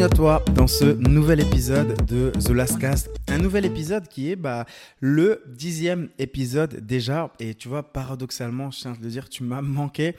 Bienvenue à toi dans ce nouvel épisode de The Last Cast. Un nouvel épisode qui est bah, le dixième épisode déjà. Et tu vois, paradoxalement, je tiens à te le dire, tu m'as manqué.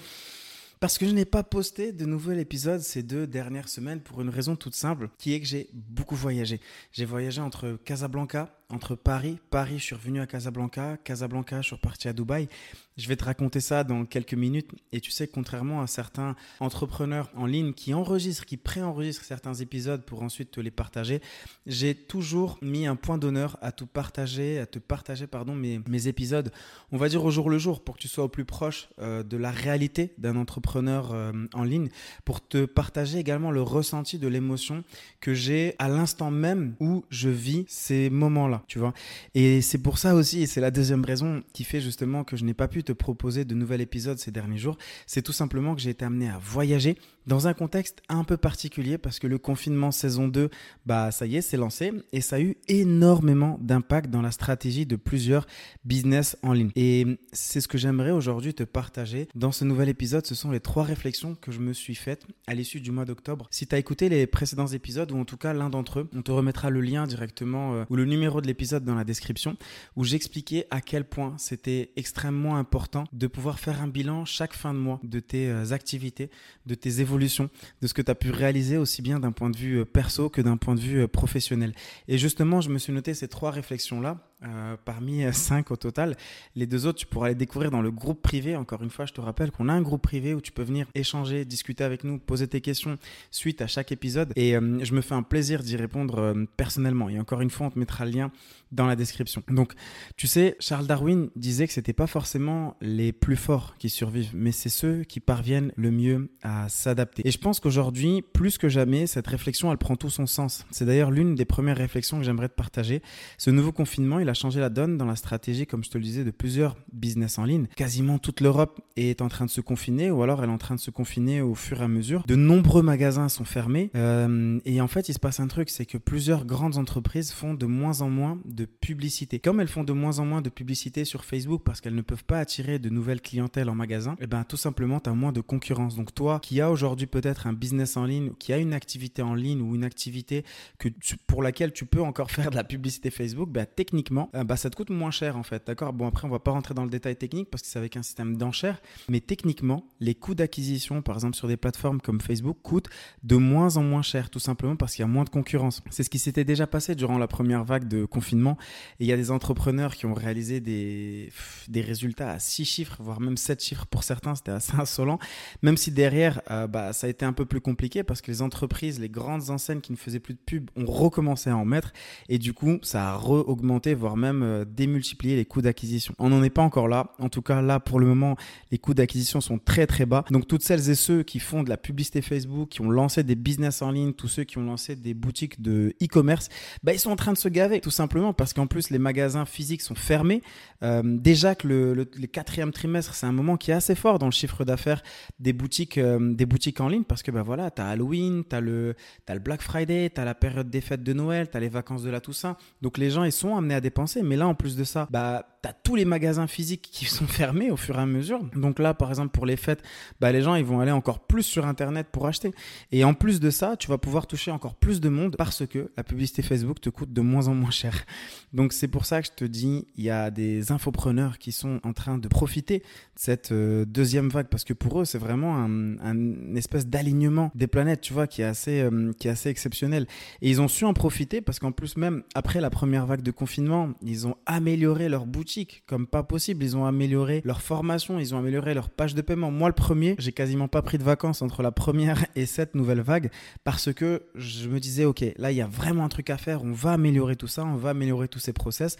Parce que je n'ai pas posté de nouvel épisode ces deux dernières semaines pour une raison toute simple, qui est que j'ai beaucoup voyagé. J'ai voyagé entre Casablanca, entre Paris. Paris, je suis revenu à Casablanca. Casablanca, je suis reparti à Dubaï. Je vais te raconter ça dans quelques minutes. Et tu sais, contrairement à certains entrepreneurs en ligne qui enregistrent, qui préenregistrent certains épisodes pour ensuite te les partager, j'ai toujours mis un point d'honneur à tout partager, à te partager pardon mes, mes épisodes. On va dire au jour le jour pour que tu sois au plus proche euh, de la réalité d'un entrepreneur euh, en ligne, pour te partager également le ressenti de l'émotion que j'ai à l'instant même où je vis ces moments-là tu vois. Et c'est pour ça aussi, et c'est la deuxième raison qui fait justement que je n'ai pas pu te proposer de nouvel épisode ces derniers jours, c'est tout simplement que j'ai été amené à voyager dans un contexte un peu particulier parce que le confinement saison 2, bah ça y est, c'est lancé et ça a eu énormément d'impact dans la stratégie de plusieurs business en ligne. Et c'est ce que j'aimerais aujourd'hui te partager dans ce nouvel épisode, ce sont les trois réflexions que je me suis faites à l'issue du mois d'octobre. Si tu as écouté les précédents épisodes ou en tout cas l'un d'entre eux, on te remettra le lien directement euh, ou le numéro de l'épisode dans la description où j'expliquais à quel point c'était extrêmement important de pouvoir faire un bilan chaque fin de mois de tes euh, activités, de tes évolutions de ce que tu as pu réaliser aussi bien d'un point de vue euh, perso que d'un point de vue euh, professionnel. Et justement, je me suis noté ces trois réflexions-là euh, parmi euh, cinq au total. Les deux autres, tu pourras les découvrir dans le groupe privé. Encore une fois, je te rappelle qu'on a un groupe privé où tu peux venir échanger, discuter avec nous, poser tes questions suite à chaque épisode. Et euh, je me fais un plaisir d'y répondre personnellement. Et encore une fois, on te mettra le lien dans la description. Donc, tu sais, Charles Darwin disait que c'était pas forcément les plus forts qui survivent, mais c'est ceux qui parviennent le mieux à s'adapter. Et je pense qu'aujourd'hui, plus que jamais, cette réflexion, elle prend tout son sens. C'est d'ailleurs l'une des premières réflexions que j'aimerais te partager. Ce nouveau confinement, il a changé la donne dans la stratégie, comme je te le disais, de plusieurs business en ligne. Quasiment toute l'Europe est en train de se confiner, ou alors elle est en train de se confiner au fur et à mesure. De nombreux magasins sont fermés. Euh, et en fait, il se passe un truc, c'est que plusieurs grandes entreprises font de moins en moins de publicité. Comme elles font de moins en moins de publicité sur Facebook parce qu'elles ne peuvent pas attirer de nouvelles clientèles en magasin, et eh ben tout simplement, tu as moins de concurrence. Donc toi, qui as aujourd'hui peut-être un business en ligne, qui a une activité en ligne ou une activité que pour laquelle tu peux encore faire de la publicité Facebook, ben, techniquement, euh, bah, ça te coûte moins cher en fait. D'accord? Bon, après, on va pas rentrer dans le détail technique parce que c'est avec un système d'enchères, mais techniquement, les coûts d'acquisition, par exemple, sur des plateformes comme Facebook, coûtent de moins en moins cher, tout simplement parce qu'il y a moins de concurrence. C'est ce qui s'était déjà passé durant la première vague de confinement. Et il y a des entrepreneurs qui ont réalisé des, des résultats à 6 chiffres, voire même 7 chiffres pour certains, c'était assez insolent. Même si derrière, euh, bah, ça a été un peu plus compliqué parce que les entreprises, les grandes enseignes qui ne faisaient plus de pub ont recommencé à en mettre. Et du coup, ça a re-augmenté, voire même euh, démultiplier les coûts d'acquisition. On n'en est pas encore là. En tout cas, là, pour le moment, les coûts d'acquisition sont très très bas. Donc, toutes celles et ceux qui font de la publicité Facebook, qui ont lancé des business en ligne, tous ceux qui ont lancé des boutiques de e-commerce, bah, ils sont en train de se gaver, tout simplement parce qu'en plus, les magasins physiques sont fermés. Euh, déjà que le, quatrième trimestre, c'est un moment qui est assez fort dans le chiffre d'affaires des boutiques, euh, des boutiques en ligne parce que bah voilà, tu as Halloween, tu as, le, as le Black Friday, tu as la période des fêtes de Noël, tu as les vacances de la Toussaint. Donc les gens, ils sont amenés à dépenser mais là, en plus de ça, bah, as tous les magasins physiques qui sont fermés au fur et à mesure. Donc là, par exemple, pour les fêtes, bah, les gens, ils vont aller encore plus sur Internet pour acheter. Et en plus de ça, tu vas pouvoir toucher encore plus de monde parce que la publicité Facebook te coûte de moins en moins cher. Donc c'est pour ça que je te dis, il y a des infopreneurs qui sont en train de profiter de cette euh, deuxième vague parce que pour eux, c'est vraiment un, espèce d'alignement des planètes, tu vois, qui est assez, euh, qui est assez exceptionnel. Et ils ont su en profiter parce qu'en plus, même après la première vague de confinement, ils ont amélioré leur boutique comme pas possible. Ils ont amélioré leur formation, ils ont amélioré leur page de paiement. Moi, le premier, j'ai quasiment pas pris de vacances entre la première et cette nouvelle vague parce que je me disais, OK, là, il y a vraiment un truc à faire. On va améliorer tout ça, on va améliorer tous ces process,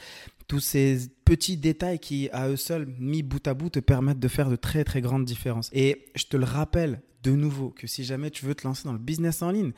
tous ces petits détails qui, à eux seuls, mis bout à bout, te permettent de faire de très, très grandes différences. Et je te le rappelle de nouveau que si jamais tu veux te lancer dans le business en ligne,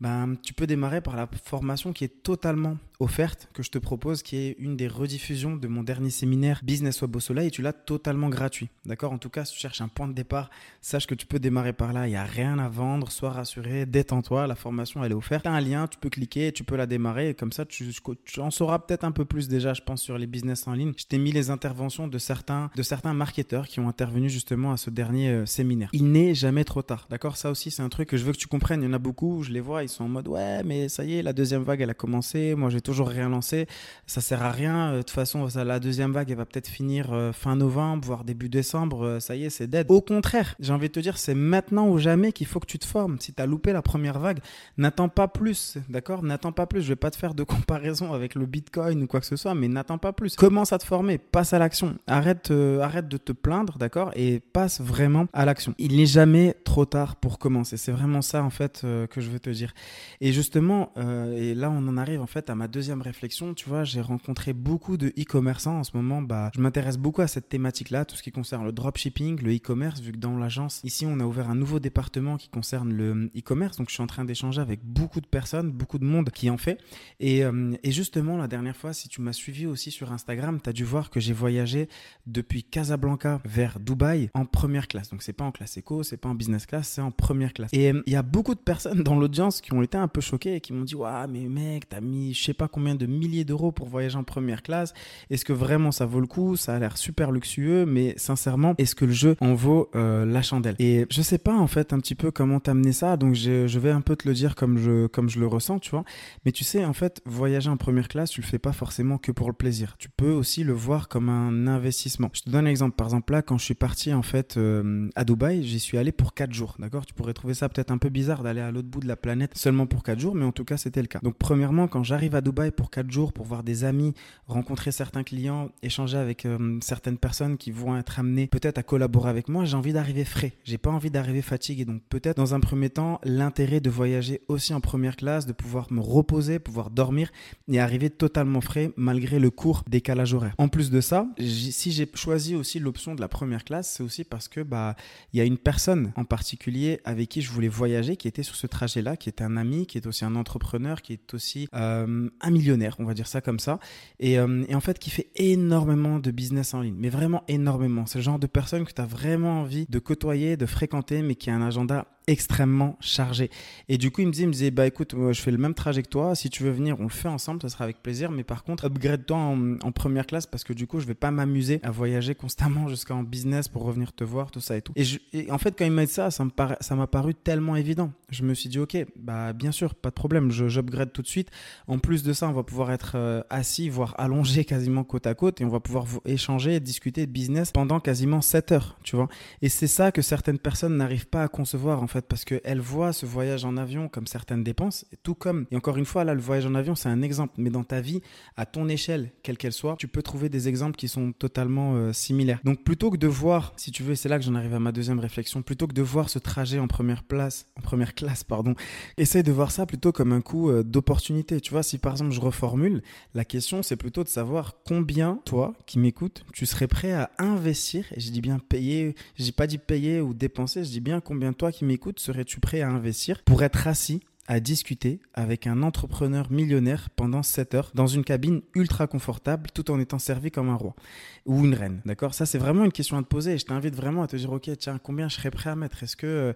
ben, tu peux démarrer par la formation qui est totalement offerte que je te propose, qui est une des rediffusions de mon dernier séminaire Business Web au Soleil, et tu l'as totalement gratuit. D'accord? En tout cas, si tu cherches un point de départ, sache que tu peux démarrer par là. Il n'y a rien à vendre. Sois rassuré, détends-toi. La formation, elle est offerte. Tu as un lien, tu peux cliquer, tu peux la démarrer. Et comme ça, tu, en sauras peut-être un peu plus déjà, je pense, sur les business en ligne. Je t'ai mis les interventions de certains, de certains marketeurs qui ont intervenu justement à ce dernier euh, séminaire. Il n'est jamais trop tard. D'accord? Ça aussi, c'est un truc que je veux que tu comprennes. Il y en a beaucoup, je les vois, ils sont en mode ouais, mais ça y est, la deuxième vague, elle a commencé. Moi, j'ai toujours rien lancé. Ça sert à rien. Euh, de toute façon, ça, la deuxième vague, elle va peut-être finir euh, fin novembre, voire début décembre. ça y est, c'est dead. Au contraire, j'ai envie de te dire, c'est maintenant ou jamais qu'il faut que tu te formes. Si tu as loupé la première vague, n'attends pas plus. D'accord? N'attends pas plus. Je vais pas te faire de comparaison avec le Bitcoin ou quoi que ce soit, mais n'attends pas plus. Commence à te former, passe à l'action. Arrête, arrête de te plaindre, d'accord? Et passe vraiment à l'action. Il n'est jamais trop tard pour commencer. C'est vraiment ça en fait euh, que je veux te dire. Et justement, euh, et là on en arrive en fait à ma deuxième réflexion. Tu vois, j'ai rencontré beaucoup de e-commerçants en ce moment. Bah, je m'intéresse beaucoup à cette thématique-là, tout ce qui concerne le dropshipping, le e-commerce, vu que dans l'agence ici on a ouvert un nouveau département qui concerne le e-commerce. Donc je suis en train d'échanger avec beaucoup de personnes, beaucoup de monde qui en fait. Et, euh, justement la dernière fois, si tu m'as suivi aussi sur Instagram, tu as dû voir que j'ai voyagé depuis Casablanca vers Dubaï en première classe. Donc c'est pas en classe éco, c'est pas en business class, c'est en première classe. Et euh, il y a beaucoup de personnes dans l'audience qui ont été un peu choquées et qui m'ont dit Waouh, mais mec, t'as mis je sais pas combien de milliers d'euros pour voyager en première classe. Est-ce que vraiment ça vaut le coup? Ça a l'air super luxueux, mais sincèrement, est-ce que le jeu en vaut euh, la chandelle? Et je sais pas en fait un petit peu comment t'amener ça, donc je, vais un peu te le dire comme je, comme je le ressens, tu vois. Mais tu sais, en fait, voyager en première classe, tu le fais pas forcément que pour le plaisir. Tu peux aussi le voir comme un investissement. Je te donne un exemple. Par exemple, là, quand je suis parti en fait euh, à Dubaï, j'y suis allé pour 4 jours. D'accord? Tu pourrais trouver ça peut-être un peu bizarre d'aller à l'autre bout de la planète seulement pour 4 jours, mais en tout cas, c'était le cas. Donc, premièrement, quand j'arrive à Dubaï pour 4 jours, pour voir des amis, rencontrer certains clients, échanger avec euh, certaines personnes qui vont être amenées peut-être à collaborer avec moi, j'ai envie d'arriver frais. J'ai pas envie d'arriver fatigué. Donc, peut-être dans un premier temps, l'intérêt de voyager aussi en première classe, de pouvoir me reposer, pouvoir dormir et arriver totalement frais malgré le court décalage horaire. En plus de ça, si j'ai choisi aussi l'option de la première classe, c'est aussi parce que bah il y a une personne en particulier avec qui je voulais voyager, qui était sur ce trajet-là, qui est un ami, qui est aussi un entrepreneur, qui est aussi euh, un millionnaire, on va dire ça comme ça, et, euh, et, en fait qui fait énormément de business en ligne, mais vraiment énormément. C'est le genre de personne que tu as vraiment envie de côtoyer, de fréquenter, mais qui a un agenda extrêmement chargé. Et du coup, il me disait, il me disait bah écoute, je fais le même trajet que toi. Si tu veux venir, on le fait ensemble, ça sera avec plaisir. Mais par contre, upgrade-toi en, première classe parce que du coup, je vais pas m'amuser à voyager constamment jusqu'en business pour revenir te voir, tout ça et tout. Et, en fait, quand il m'a dit ça, ça m'a paru tellement évident. Je me suis dit, ok, bah bien sûr, pas de problème, j'upgrade tout de suite. En plus de ça, on va pouvoir être euh, assis, voire allongé quasiment côte à côte, et on va pouvoir échanger, discuter de business pendant quasiment 7 heures, tu vois. Et c'est ça que certaines personnes n'arrivent pas à concevoir en fait parce qu'elle voit ce voyage en avion comme certaines dépenses, tout comme, et encore une fois, là, le voyage en avion, c'est un exemple, mais dans ta vie, à ton échelle, quelle qu'elle soit, tu peux trouver des exemples qui sont totalement euh, similaires. Donc, plutôt que de voir, si tu veux, c'est là que j'en arrive à ma deuxième réflexion, plutôt que de voir ce trajet en première place, en première classe, pardon, essaye de voir ça plutôt comme un coup euh, d'opportunité. Tu vois, si par exemple je reformule, la question, c'est plutôt de savoir combien, toi, qui m'écoutes, tu serais prêt à investir, et je dis bien payer, je dis pas dit payer ou dépenser, je dis bien combien toi qui m'écoutes serais-tu prêt à investir pour être assis à discuter avec un entrepreneur millionnaire pendant 7 heures dans une cabine ultra confortable tout en étant servi comme un roi ou une reine. D'accord? Ça, c'est vraiment une question à te poser et je t'invite vraiment à te dire, ok, tiens, combien je serais prêt à mettre? Est-ce que, euh,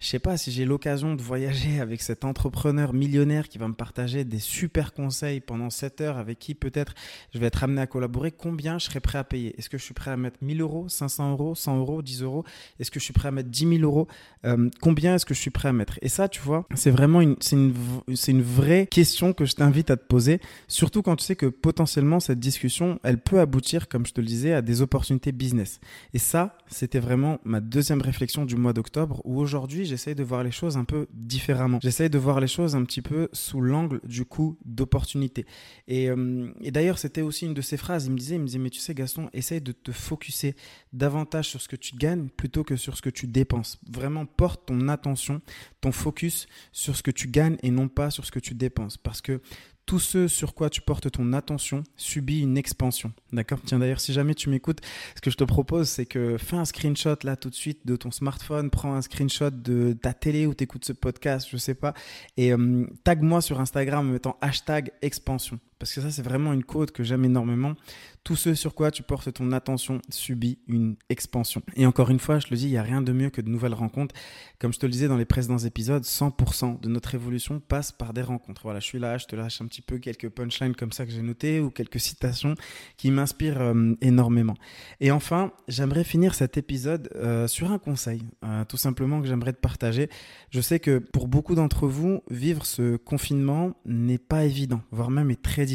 je sais pas, si j'ai l'occasion de voyager avec cet entrepreneur millionnaire qui va me partager des super conseils pendant 7 heures avec qui peut-être je vais être amené à collaborer, combien je serais prêt à payer? Est-ce que je suis prêt à mettre 1000 euros, 500 euros, 100 euros, 10 euros? Est-ce que je suis prêt à mettre 10 000 euros? Euh, Combien est-ce que je suis prêt à mettre? Et ça, tu vois, c'est vraiment une, une, c'est une vraie question que je t'invite à te poser, surtout quand tu sais que potentiellement cette discussion, elle peut aboutir, comme je te le disais, à des opportunités business. Et ça, c'était vraiment ma deuxième réflexion du mois d'octobre, où aujourd'hui, j'essaye de voir les choses un peu différemment. J'essaye de voir les choses un petit peu sous l'angle du coup d'opportunité. Et, euh, et d'ailleurs, c'était aussi une de ces phrases. Il me disait, il me disait, mais tu sais, Gaston, essaye de te focuser davantage sur ce que tu gagnes plutôt que sur ce que tu dépenses. Vraiment, porte ton attention, ton focus sur ce que tu gagnes et non pas sur ce que tu dépenses. Parce que tout ce sur quoi tu portes ton attention subit une expansion. D'accord? Tiens, d'ailleurs, si jamais tu m'écoutes, ce que je te propose, c'est que fais un screenshot là tout de suite de ton smartphone, prends un screenshot de ta télé où tu écoutes ce podcast, je sais pas, et euh, tag moi sur Instagram en mettant hashtag expansion. Parce que ça c'est vraiment une côte que j'aime énormément. Tout ce sur quoi tu portes ton attention subit une expansion. Et encore une fois, je te le dis, il n'y a rien de mieux que de nouvelles rencontres. Comme je te le disais dans les précédents épisodes, 100% de notre évolution passe par des rencontres. Voilà, je suis là, je te lâche un petit peu quelques punchlines comme ça que j'ai noté ou quelques citations qui m'inspirent euh, énormément. Et enfin, j'aimerais finir cet épisode euh, sur un conseil, euh, tout simplement que j'aimerais te partager. Je sais que pour beaucoup d'entre vous, vivre ce confinement n'est pas évident, voire même est très difficile.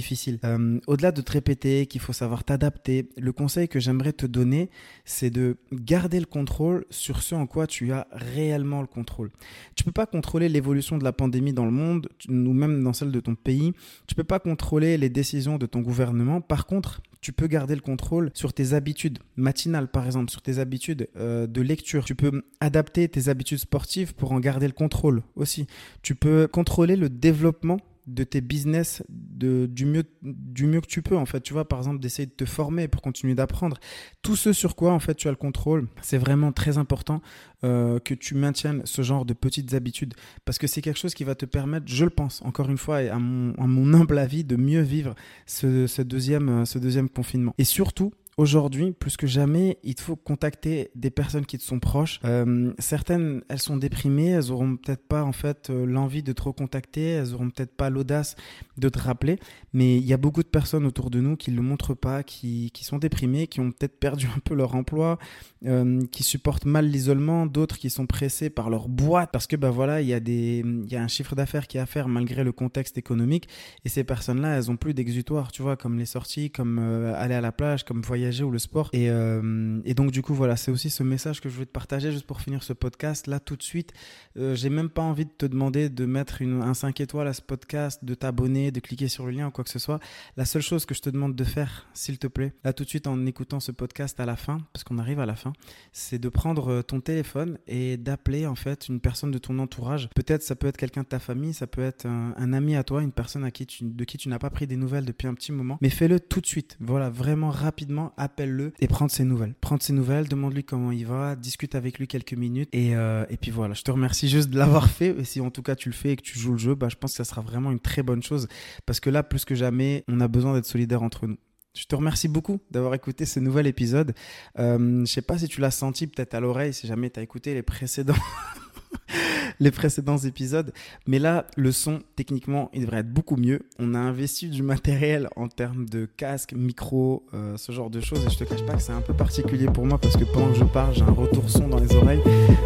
Au-delà de te répéter qu'il faut savoir t'adapter, le conseil que j'aimerais te donner, c'est de garder le contrôle sur ce en quoi tu as réellement le contrôle. Tu peux pas contrôler l'évolution de la pandémie dans le monde, ou même dans celle de ton pays. Tu peux pas contrôler les décisions de ton gouvernement. Par contre, tu peux garder le contrôle sur tes habitudes matinales, par exemple, sur tes habitudes euh, de lecture. Tu peux adapter tes habitudes sportives pour en garder le contrôle aussi. Tu peux contrôler le développement de tes business de, du, mieux, du mieux que tu peux en fait tu vois par exemple d'essayer de te former pour continuer d'apprendre. Tout ce sur quoi en fait tu as le contrôle c'est vraiment très important euh, que tu maintiennes ce genre de petites habitudes parce que c'est quelque chose qui va te permettre je le pense encore une fois et à mon, à mon humble avis de mieux vivre ce, ce, deuxième, ce deuxième confinement. Et surtout Aujourd'hui, plus que jamais, il faut contacter des personnes qui te sont proches. Euh, certaines, elles sont déprimées, elles auront peut-être pas en fait euh, l'envie de te recontacter, elles auront peut-être pas l'audace de te rappeler. Mais il y a beaucoup de personnes autour de nous qui le montrent pas, qui, qui sont déprimées, qui ont peut-être perdu un peu leur emploi, euh, qui supportent mal l'isolement, d'autres qui sont pressés par leur boîte parce que bah voilà, il y a des, il y a un chiffre d'affaires qui est à faire malgré le contexte économique. Et ces personnes-là, elles ont plus d'exutoire, tu vois, comme les sorties, comme aller à la plage, comme voyager ou le sport. Et, euh, et donc, du coup, voilà, c'est aussi ce message que je voulais te partager juste pour finir ce podcast. Là, tout de suite, euh, j'ai même pas envie de te demander de mettre un 5 étoiles à ce podcast, de t'abonner, de cliquer sur le lien ou quoi que ce soit. La seule chose que je te demande de faire, s'il te plaît, là, tout de suite, en écoutant ce podcast à la fin, parce qu'on arrive à la fin, c'est de prendre euh, ton téléphone et d'appeler, en fait, une personne de ton entourage. Peut-être, ça peut être quelqu'un de ta famille, ça peut être un, un ami à toi, une personne à qui tu, de qui tu n'as pas pris des nouvelles depuis un petit moment. Mais fais-le tout de suite. Voilà, vraiment rapidement appelle-le et prends ses nouvelles. Prends ses nouvelles, demande-lui comment il va, discute avec lui quelques minutes et, euh, et puis voilà. Je te remercie juste de l'avoir fait. Et si en tout cas tu le fais et que tu joues le jeu, bah, je pense que ça sera vraiment une très bonne chose parce que là, plus que jamais, on a besoin d'être solidaires entre nous. Je te remercie beaucoup d'avoir écouté ce nouvel épisode. Euh, je sais pas si tu l'as senti peut-être à l'oreille, si jamais tu as écouté les précédents. les précédents épisodes. Mais là, le son, techniquement, il devrait être beaucoup mieux. On a investi du matériel en termes de casque, micro, euh, ce genre de choses. Et je te cache pas que c'est un peu particulier pour moi parce que pendant que je parle, j'ai un retour son dans les oreilles.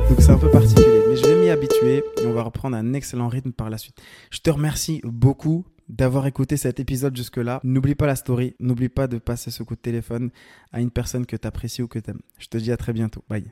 Donc c'est un peu particulier. Mais je vais m'y habituer et on va reprendre un excellent rythme par la suite. Je te remercie beaucoup d'avoir écouté cet épisode jusque-là. N'oublie pas la story, n'oublie pas de passer ce coup de téléphone à une personne que tu apprécies ou que tu aimes. Je te dis à très bientôt. Bye.